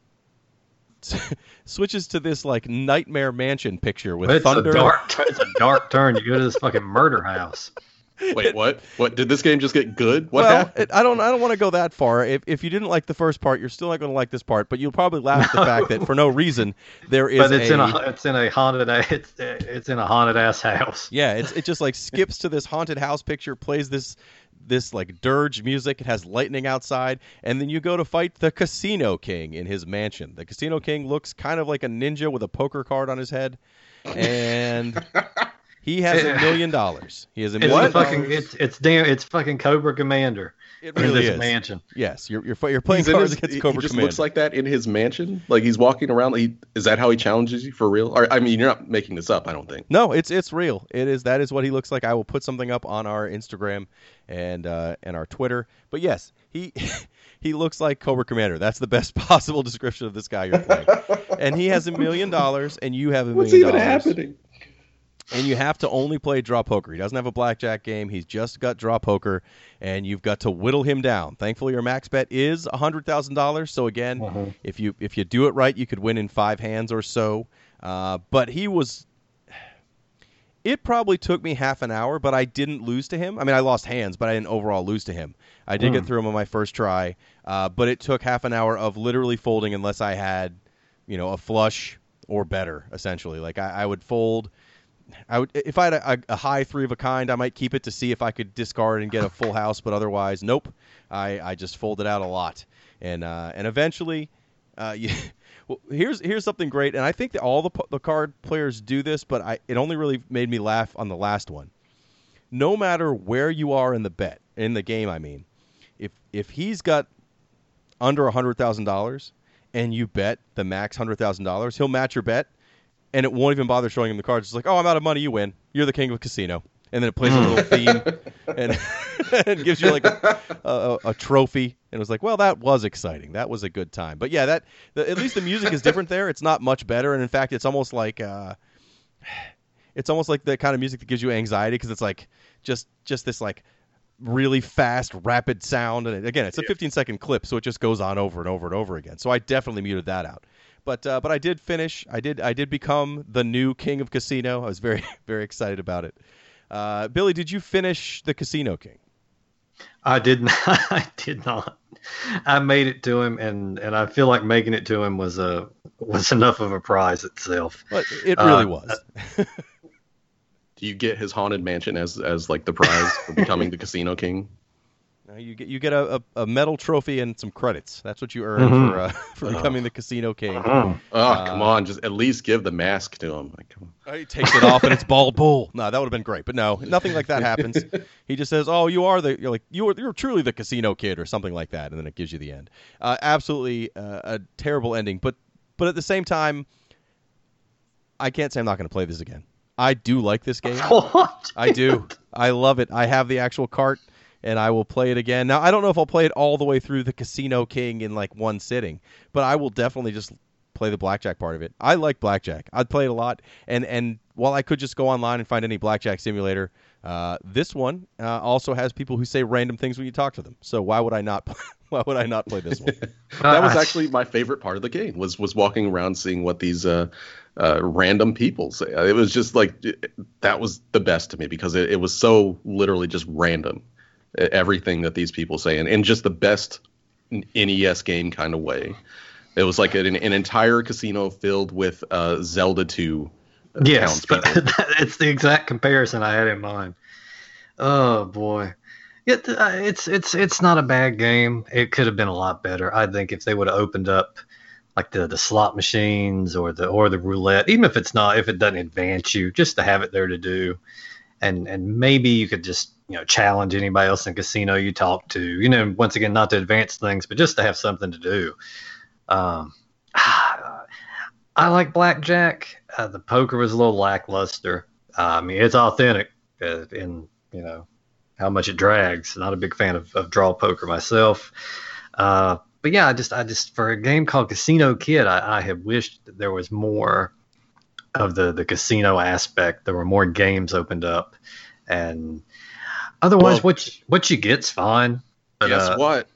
switches to this like nightmare mansion picture with It's thunder. a dark. It's a dark turn. You go to this fucking murder house. Wait, what? What did this game just get good? What well, it, I don't. I don't want to go that far. If, if you didn't like the first part, you're still not going to like this part. But you'll probably laugh at the fact that for no reason there is But it's a, in a it's in a haunted it's it's in a haunted ass house. Yeah, it's it just like skips to this haunted house picture, plays this this like dirge music. It has lightning outside, and then you go to fight the Casino King in his mansion. The Casino King looks kind of like a ninja with a poker card on his head, and he has a million dollars. He has a It's million the fucking dollars. it's it's damn it's fucking Cobra Commander It in really this is. mansion. Yes, you're you're, you're playing He's cards his- against he- Cobra he just Commander. looks like that in his mansion. Like he's walking around. He, is that how he challenges you for real? Or I mean, you're not making this up. I don't think. No, it's it's real. It is that is what he looks like. I will put something up on our Instagram and uh, and our Twitter. But yes, he he looks like Cobra Commander. That's the best possible description of this guy you're playing. and he has a million dollars, and you have a million. What's million even dollars. happening? And you have to only play draw poker. He doesn't have a blackjack game. He's just got draw poker, and you've got to whittle him down. Thankfully, your max bet is hundred thousand dollars. So again, Mhm. if you if you do it right, you could win in five hands or so. Uh, but he was. It probably took me half an hour, but I didn't lose to him. I mean, I lost hands, but I didn't overall lose to him. I did get through him on my first try, uh, but it took half an hour of literally folding unless I had, you know, a flush or better. Essentially, like I, I would fold. I would if I had a, a high three of a kind, I might keep it to see if I could discard and get a full house. But otherwise, nope. I, I just folded out a lot, and uh, and eventually, uh, you, well, here's here's something great, and I think that all the the card players do this, but I it only really made me laugh on the last one. No matter where you are in the bet in the game, I mean, if if he's got under a hundred thousand dollars and you bet the max hundred thousand dollars, he'll match your bet, and it won't even bother showing him the cards. It's like, oh, I'm out of money, you win. You're the king of casino, and then it plays a little theme and, and gives you like a, a, a trophy. And it was like, well, that was exciting. That was a good time. But yeah, that the, at least the music is different there. It's not much better, and in fact, it's almost like. Uh, it's almost like the kind of music that gives you anxiety because it's like just just this like really fast rapid sound and again it's a 15 second clip so it just goes on over and over and over again so i definitely muted that out but uh, but i did finish i did i did become the new king of casino i was very very excited about it uh, billy did you finish the casino king I did not. I did not. I made it to him, and and I feel like making it to him was a was enough of a prize itself. but it really Uh, was Do you get his haunted mansion as as like the prize for becoming the casino king? You get you get a, a, a medal trophy and some credits that's what you earn Mhm. for uh, for becoming the casino king Mhm. Oh, Uh, come on! Just at least give the mask to him. Like, come on. Uh, He takes it off and it's bald bull. No, that would have been great, but no, nothing like that happens. He just says, "Oh, you are the you're like you are you're truly the casino kid" or something like that, and then it gives you the end. Uh, absolutely uh, a terrible ending, but but at the same time, I can't say I'm not going to play this again. I do like this game. What? I do. I love it. I have the actual cart and I will play it again. Now I don't know if I'll play it all the way through the Casino King in like one sitting, but I will definitely just play the blackjack part of it. I like blackjack. I'd play it a lot, and and while I could just go online and find any blackjack simulator, uh, this one uh, also has people who say random things when you talk to them. So why would I not? Play, why would I not play this one? that was actually my favorite part of the game. Was was walking around seeing what these uh, uh, random people say. It was just like that was the best to me because it, it was so literally just random everything that these people say and in just the best NES game kind of way. It was like an, an entire casino filled with uh, Zelda 2 uh, yes, but it's the exact comparison I had in mind. Oh boy. It, uh, it's it's it's not a bad game. It could have been a lot better. I think if they would have opened up like the, the slot machines or the or the roulette, even if it's not if it doesn't advance you, just to have it there to do, and and maybe you could just you know challenge anybody else in casino you talk to. You know, once again, not to advance things, but just to have something to do. Um, I like blackjack. Uh, the poker was a little lackluster. Uh, I mean, it's authentic uh, in you know how much it drags. Not a big fan of, of draw poker myself. Uh, but yeah, I just I just for a game called Casino Kid, I, I have wished that there was more of the the casino aspect. There were more games opened up, and otherwise, well, what you, what you get's fine. But, guess uh, what?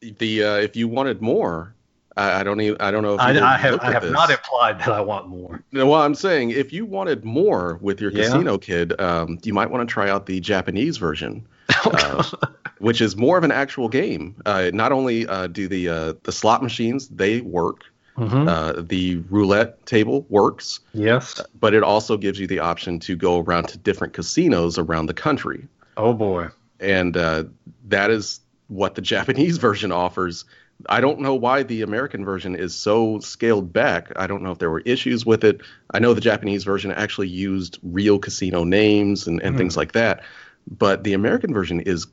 The uh, if you wanted more, I, I don't even. I don't know. if I, I have. I have this. not implied that I want more. No, well, I'm saying if you wanted more with your yeah. Casino Kid, um, you might want to try out the Japanese version, oh, uh, which is more of an actual game. Uh, not only uh, do the uh, the slot machines they work, mm-hmm. Uh, the roulette table works. Yes, but it also gives you the option to go around to different casinos around the country. Oh boy! And uh, that is what the Japanese version offers I don't know why the American version is so scaled back. I don't know if there were issues with it. I know the Japanese version actually used real casino names and, and mm. things like that, but the American version is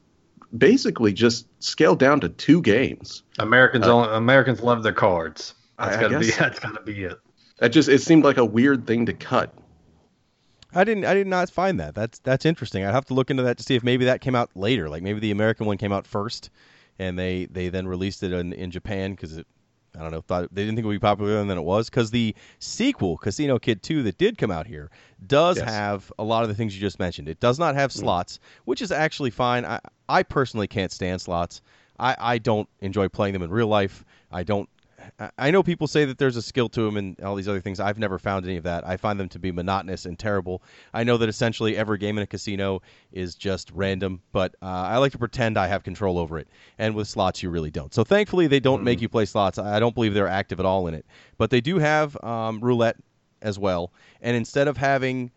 basically just scaled down to two games. Americans uh, only, Americans love their cards. That's I, gotta be that's gotta be it. That just it seemed like a weird thing to cut. I didn't. I did not find that. That's that's interesting. I'd have to look into that to see if maybe that came out later. Like maybe the American one came out first, and they they then released it in, in Japan because it I don't know thought they didn't think it would be popular than it was because the sequel Casino Kid 2 that did come out here does yes. have a lot of the things you just mentioned. It does not have mm. slots, which is actually fine. I I personally can't stand slots. I, I don't enjoy playing them in real life. I don't I know people say that there's a skill to them and all these other things. I've never found any of that. I find them to be monotonous and terrible. I know that essentially every game in a casino is just random, but uh, I like to pretend I have control over it. And with slots, you really don't. So thankfully, they don't mm-hmm. make you play slots. I don't believe they're active at all in it. But they do have um, roulette as well. And instead of having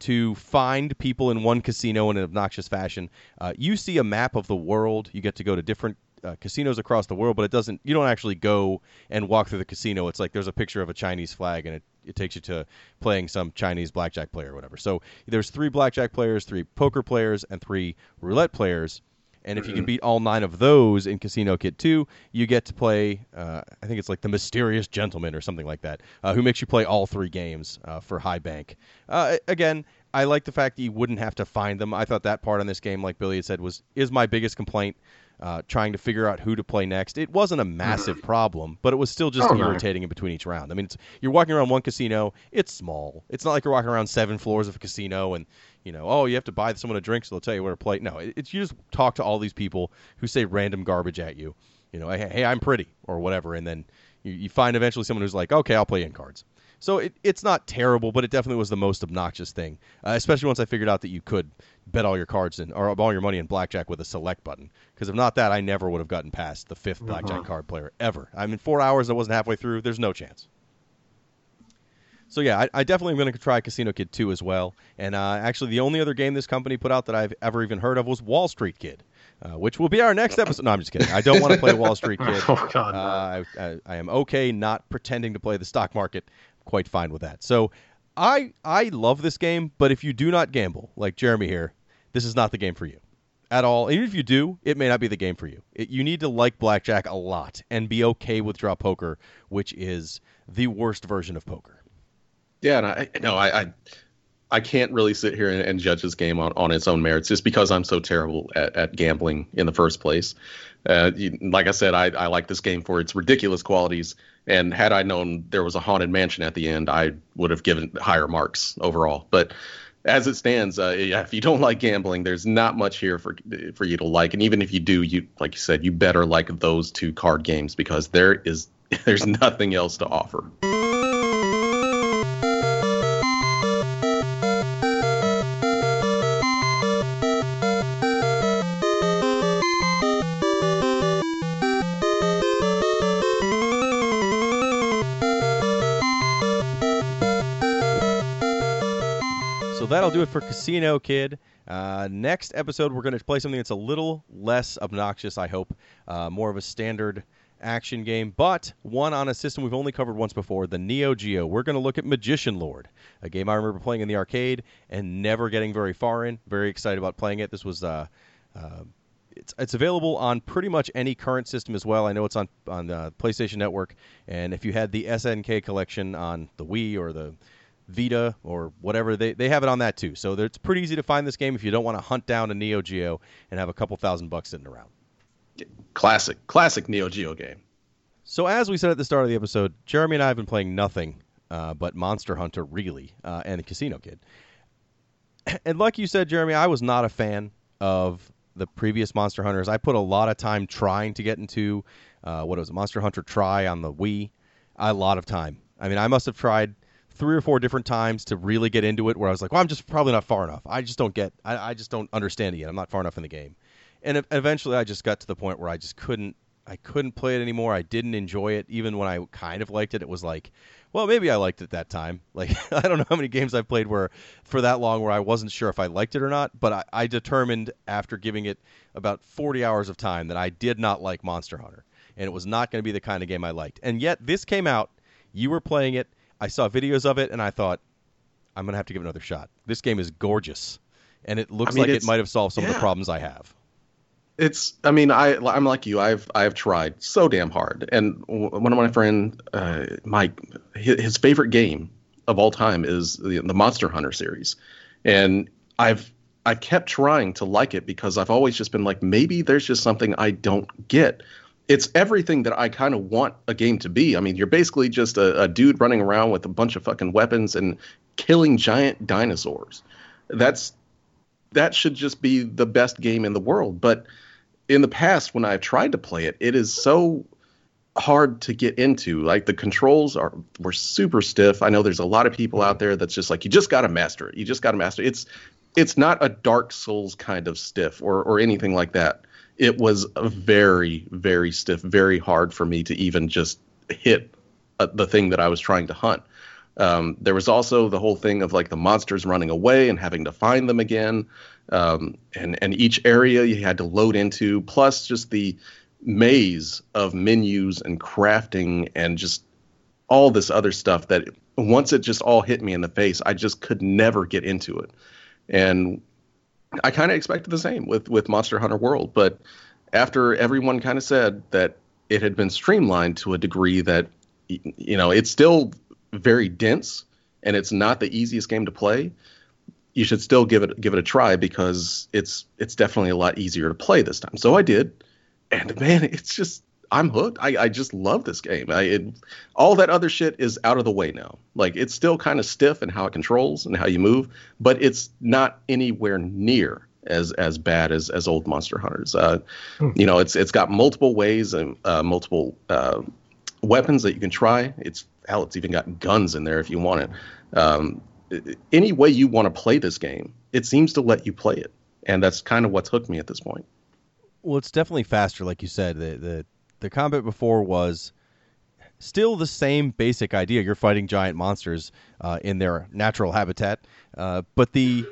to find people in one casino in an obnoxious fashion. Uh, you see a map of the world. You get to go to different uh, casinos across the world, but it doesn't. You don't actually go and walk through the casino. It's like there's a picture of a Chinese flag, and it, it takes you to playing some Chinese blackjack player or whatever. So there's three blackjack players, three poker players, and three roulette players. And if you can mm-hmm. beat all nine of those in Casino Kid 2, you get to play, uh, I think it's like the Mysterious Gentleman or something like that, uh, who makes you play all three games uh, for high bank. Uh, again, I like the fact that you wouldn't have to find them. I thought that part on this game, like Billy had said, was is my biggest complaint uh, trying to figure out who to play next. It wasn't a massive mm-hmm. problem, but it was still just oh, irritating in between each round. I mean, you're walking around one casino, it's small. It's not like you're walking around seven floors of a casino and you know, oh, you have to buy someone a drink so they'll tell you where to play. No, it's you just talk to all these people who say random garbage at you. You know, hey, hey I'm pretty or whatever, and then you, you find eventually someone who's like, okay, I'll play in cards. So it, it's not terrible, but it definitely was the most obnoxious thing, uh, especially once I figured out that you could bet all your cards in or all your money in blackjack with a select button. Because if not that, I never would have gotten past the 5th blackjack uh-huh. card player ever. I mean, four hours, I wasn't halfway through. There's no chance. So yeah, I, I definitely am going to try Casino Kid 2 as well. And uh, actually, the only other game this company put out that I've ever even heard of was Wall Street Kid. Uh, which will be our next episode. No, I'm just kidding. I don't want to play Wall Street Kid. oh, God, uh, I, I, I, am okay not pretending to play the stock market quite fine with that. So I I love this game, but if you do not gamble, like Jeremy here, this is not the game for you at all. Even if you do, it may not be the game for you. It, you need to like blackjack a lot and be okay with draw poker, which is the worst version of poker. Yeah, and I no, I, I I can't really sit here and, and, judge this game on, on its own merits just because I'm so terrible at, at gambling in the first place. Uh, you, like I said, I, I like this game for its ridiculous qualities. And had I known there was a haunted mansion at the end, I would have given higher marks overall. But as it stands, uh, yeah, if you don't like gambling, there's not much here for for you to like. And even if you do, you like you said, you better like those two card games because there is there's nothing else to offer. Do it for Casino Kid. Uh, next episode, we're going to play something that's a little less obnoxious, I hope. Uh, more of a standard action game, but one on a system we've only covered once before, the Neo Geo. We're going to look at Magician Lord, a game I remember playing in the arcade and never getting very far in. Very excited about playing it. This was. Uh, uh it's, it's available on pretty much any current system as well. I know it's on on the PlayStation Network, and if you had the SNK collection on the Wii or the Vita or whatever. They, they have it on that too. So it's pretty easy to find this game if you don't want to hunt down a Neo Geo and have a couple thousand bucks sitting around. Classic, classic Neo Geo game. So as we said at the start of the episode, Jeremy and I have been playing nothing uh, but Monster Hunter, really, uh, and Casino Kid. And like you said, Jeremy, I was not a fan of the previous Monster Hunters. I put a lot of time trying to get into uh, what was it, Monster Hunter Tri on the Wii. A lot of time. I mean, I must have tried three or four different times to really get into it where I was like, well, I'm just probably not far enough. I just don't get, I, I just don't understand it yet. I'm not far enough in the game. And eventually I just got to the point where I just couldn't, I couldn't play it anymore. I didn't enjoy it. Even when I kind of liked it, it was like, well, maybe I liked it that time. Like, I don't know how many games I've played where for that long where I wasn't sure if I liked it or not, but I, I determined after giving it about 40 hours of time that I did not like Monster Hunter. And it was not going to be the kind of game I liked. And yet this came out, you were playing it, I saw videos of it and I thought, I'm gonna have to give it another shot. This game is gorgeous, and it looks I mean, like it might have solved some yeah. of the problems I have. It's. I mean, I I'm like you. I've I've tried so damn hard, and one of my friend, uh, Mike, his, favorite game of all time is the, the Monster Hunter series, and I've I kept trying to like it because I've always just been like, maybe there's just something I don't get it's everything that I kind of want a game to be. I mean, you're basically just a, a, dude running around with a bunch of fucking weapons and killing giant dinosaurs. That's that should just be the best game in the world. But in the past, when I've tried to play it, it is so hard to get into. Like the controls are were super stiff. I know there's a lot of people out there that's just like you just got to master it. You just got to master it. It's it's not a Dark Souls kind of stiff or or anything like that it was very very stiff very hard for me to even just hit uh, the thing that i was trying to hunt. Um, there was also the whole thing of like the monsters running away and having to find them again. Um, and and each area you had to load into plus just the maze of menus and crafting and just all this other stuff that once it just all hit me in the face i just could never get into it. And I kind of expected the same with with Monster Hunter World, but after everyone kind of said that it had been streamlined to a degree that you know it's still very dense and it's not the easiest game to play you should still give it give it a try because it's it's definitely a lot easier to play this time. So i did and man it's just I'm hooked. I, I just love this game. I, it, all that other shit is out of the way now. Like it's still kind of stiff in how it controls and how you move, but it's not anywhere near as as bad as as old Monster Hunters. Uh, hmm. You know, it's it's got multiple ways and uh, multiple uh, weapons that you can try. It's hell, it's even got guns in there if you want it. Um, any way you want to play this game, it seems to let you play it, and that's kind of what's hooked me at this point. Well, it's definitely faster, like you said. The the the combat before was still the same basic idea. You're fighting giant monsters uh, in their natural habitat, uh, but the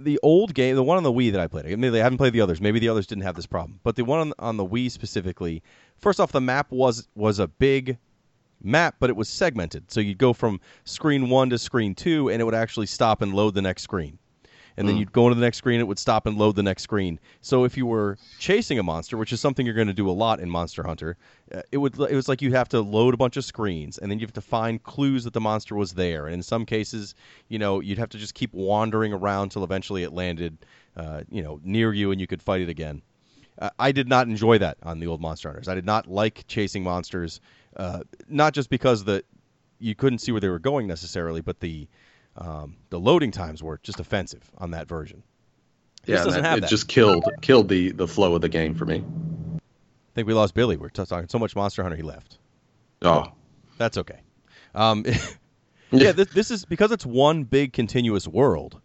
the old game, the one on the Wii that I played, admittedly I haven't played the others. Maybe the others didn't have this problem, but the one on, on the Wii specifically. First off, the map was was a big map, but it was segmented. So you'd go from screen one to screen two, and it would actually stop and load the next screen. And then Mm. you'd go into the next screen, it would stop and load the next screen. So if you were chasing a monster, which is something you're going to do a lot in Monster Hunter, uh, it would it was like you have to load a bunch of screens, and then you have to find clues that the monster was there. And in some cases, you know, you'd have to just keep wandering around till eventually it landed, uh, you know, near you, and you could fight it again. Uh, I did not enjoy that on the old Monster Hunters. I did not like chasing monsters, uh, not just because the you couldn't see where they were going necessarily, but the um, the loading times were just offensive on that version. This Yeah, doesn't that- have it that. just killed killed the the flow of the game for me. I think we lost Billy. We're talking so much Monster Hunter he left. Oh, That's okay. Um, yeah, this, this is because it's one big continuous world.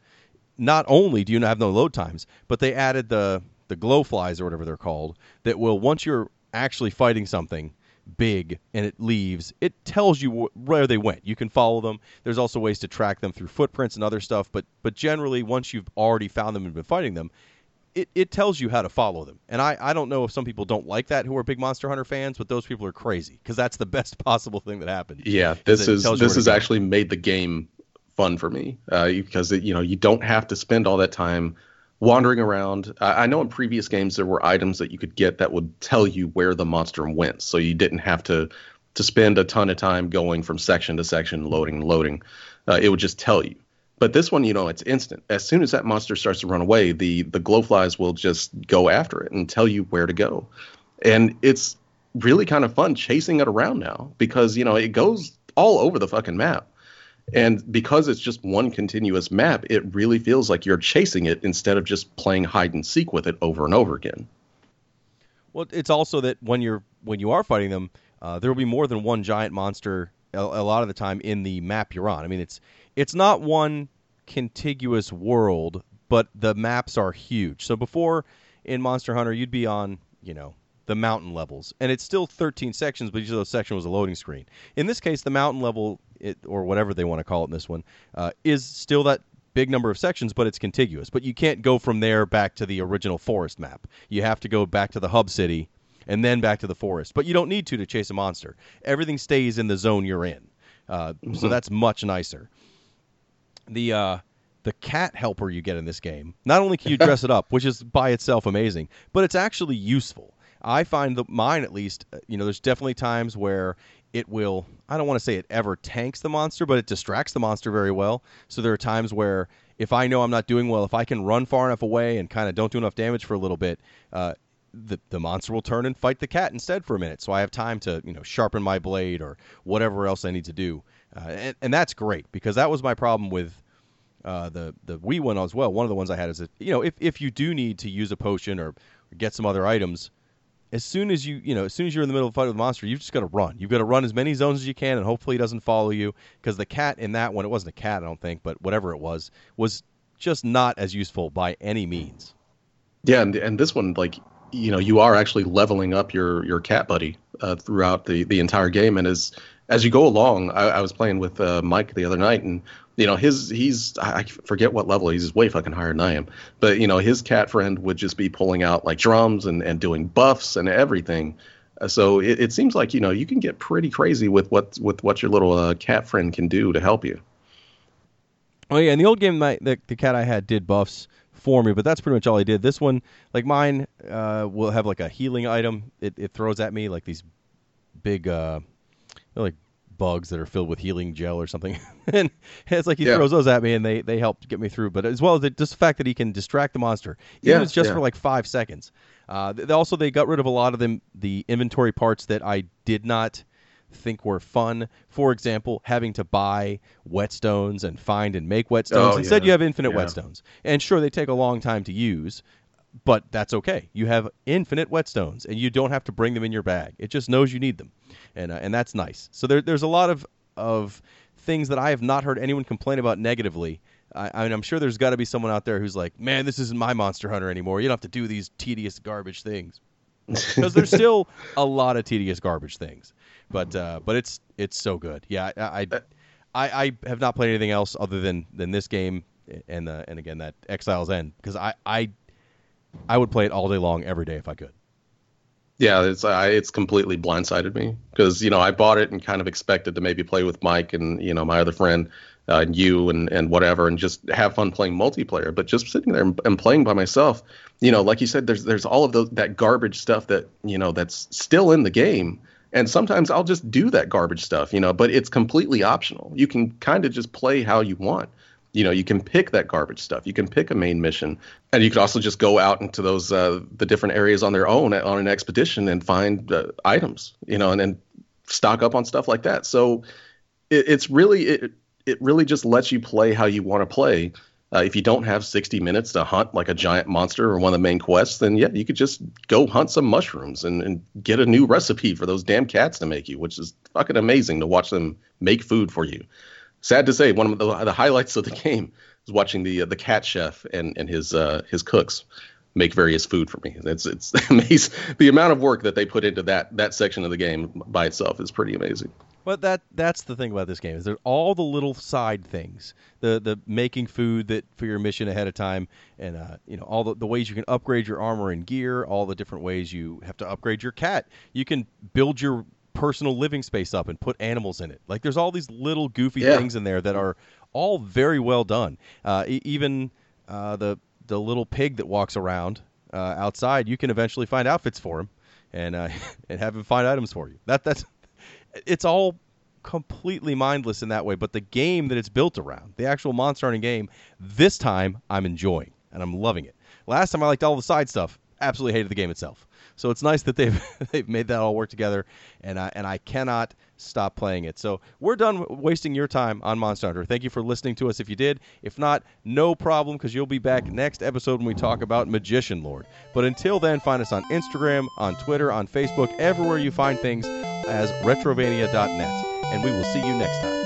Not only do you have no load times, but they added the the glow flies or whatever they're called that will once you're actually fighting something big and it leaves, it tells you wh- where they went. You can follow them. There's also ways to track them through footprints and other stuff, but but generally once you've already found them and been fighting them, it, it tells you how to follow them. And I, I don't know if some people don't like that who are big Monster Hunter fans, but those people are crazy because that's the best possible thing that happened. Yeah, this is this has actually made the game fun for me uh, because it, you know you don't have to spend all that time wandering around. I, I know in previous games there were items that you could get that would tell you where the monster went, so you didn't have to to spend a ton of time going from section to section, loading loading. Uh, it would just tell you. But this one, you know, it's instant. As soon as that monster starts to run away, the the glowflies will just go after it and tell you where to go. And it's really kind of fun chasing it around now because you know it goes all over the fucking map. And because it's just one continuous map, it really feels like you're chasing it instead of just playing hide and seek with it over and over again. Well, it's also that when you're when you are fighting them, uh, there will be more than one giant monster a, a lot of the time in the map you're on. I mean, it's it's not one contiguous world, but the maps are huge. So before in Monster Hunter, you'd be on you know the mountain levels, and it's still 13 sections, but each of those sections was a loading screen. In this case, the mountain level, it, or whatever they want to call it in this one, uh, is still that big number of sections, but it's contiguous. But you can't go from there back to the original forest map. You have to go back to the hub city and then back to the forest. But you don't need to to chase a monster. Everything stays in the zone you're in. Uh, So that's much nicer. The uh, the cat helper you get in this game, not only can you dress it up, which is by itself amazing, but it's actually useful. I find that mine, at least, uh, you know, there's definitely times where it will. I don't want to say it ever tanks the monster, but it distracts the monster very well. So there are times where if I know I'm not doing well, if I can run far enough away and kind of don't do enough damage for a little bit, uh, the the monster will turn and fight the cat instead for a minute. So I have time to you know sharpen my blade or whatever else I need to do, uh, and, and that's great because that was my problem with uh, the the Wii one as well. One of the ones I had is that you know if if you do need to use a potion or, or get some other items, as soon as you you know as soon as you're in the middle of a fight with a monster, you've just got to run. You've got to run as many zones as you can, and hopefully he doesn't follow you because the cat in that one it wasn't a cat I don't think, but whatever it was was just not as useful by any means. Yeah, and and this one, like you know, you are actually leveling up your your cat buddy uh, throughout the the entire game, and as as you go along, I, I was playing with uh, Mike the other night, and you know his he's I forget what level he's way fucking higher than I am, but you know his cat friend would just be pulling out like drums and and doing buffs and everything. Uh, so it, it seems like you know you can get pretty crazy with what with what your little uh, cat friend can do to help you. Oh yeah, in the old game, my, the the cat I had did buffs for me, but that's pretty much all I did. This one, like mine, uh, will have like a healing item. It, it throws at me like these big, uh, like bugs that are filled with healing gel or something, and it's like he Yeah. throws those at me, and they they help get me through. But as well as the, just the fact that he can distract the monster, even Yeah, if it's just yeah. for like five seconds. Uh, th- also, they got rid of a lot of them the inventory parts that I did not think were fun. For example, having to buy whetstones and find and make whetstones. Oh, Instead, you have infinite whetstones. And sure, they take a long time to use, but that's okay. You have infinite whetstones, and you don't have to bring them in your bag. It just knows you need them, and uh, and that's nice. So there, there's a lot of of things that I have not heard anyone complain about negatively. I, I mean, I'm sure there's got to be someone out there who's like, "Man, this isn't my Monster Hunter anymore. You don't have to do these tedious garbage things." because there's still a lot of tedious garbage things. But uh, but it's it's so good. Yeah, I I, I I have not played anything else other than than this game and uh, and again that Exile's End because I I I would play it all day long every day if I could. Yeah, it's I, it's completely blindsided me because you know I bought it and kind of expected to maybe play with Mike and you know my other friend uh, and you and and whatever and just have fun playing multiplayer. But just sitting there and, and playing by myself, you know, like you said, there's there's all of those that garbage stuff that you know that's still in the game. And sometimes I'll just do that garbage stuff, you know, but it's completely optional. You can kind of just play how you want you know you can pick that garbage stuff. You can pick a main mission and you could also just go out into those uh, the different areas on their own on an expedition and find uh, items you know and then stock up on stuff like that. So it, it's really it, it really just lets you play how you want to play. Uh, if you don't have 60 minutes to hunt like a giant monster or one of the main quests then yeah you could just go hunt some mushrooms and, and get a new recipe for those damn cats to make you which is fucking amazing to watch them make food for you sad to say, one of the, the highlights of the game is watching the uh, the cat chef and and his uh, his cooks make various food for me. It's it's amazing. The amount of work that they put into that that section of the game by itself is pretty amazing. But that that's the thing about this game is there all the little side things, the the making food that for your mission ahead of time, and uh, you know all the, the ways you can upgrade your armor and gear, all the different ways you have to upgrade your cat. You can build your personal living space up and put animals in it. Like there's all these little goofy yeah. things in there that are all very well done. Uh, e- even uh, the the little pig that walks around uh, outside, you can eventually find outfits for him and uh, and have him find items for you. That that's it's all completely mindless in that way. But the game that it's built around, the actual monster hunting game, this time I'm enjoying and I'm loving it. Last time I liked all the side stuff. Absolutely hated the game itself. So it's nice that they've they've made that all work together, and I and I cannot stop playing it. So we're done wasting your time on Monster Hunter. Thank you for listening to us. If you did, if not, no problem because you'll be back next episode when we talk about Magician Lord. But until then, find us on Instagram, on Twitter, on Facebook, everywhere you find things as retrovania.net, and we will see you next time.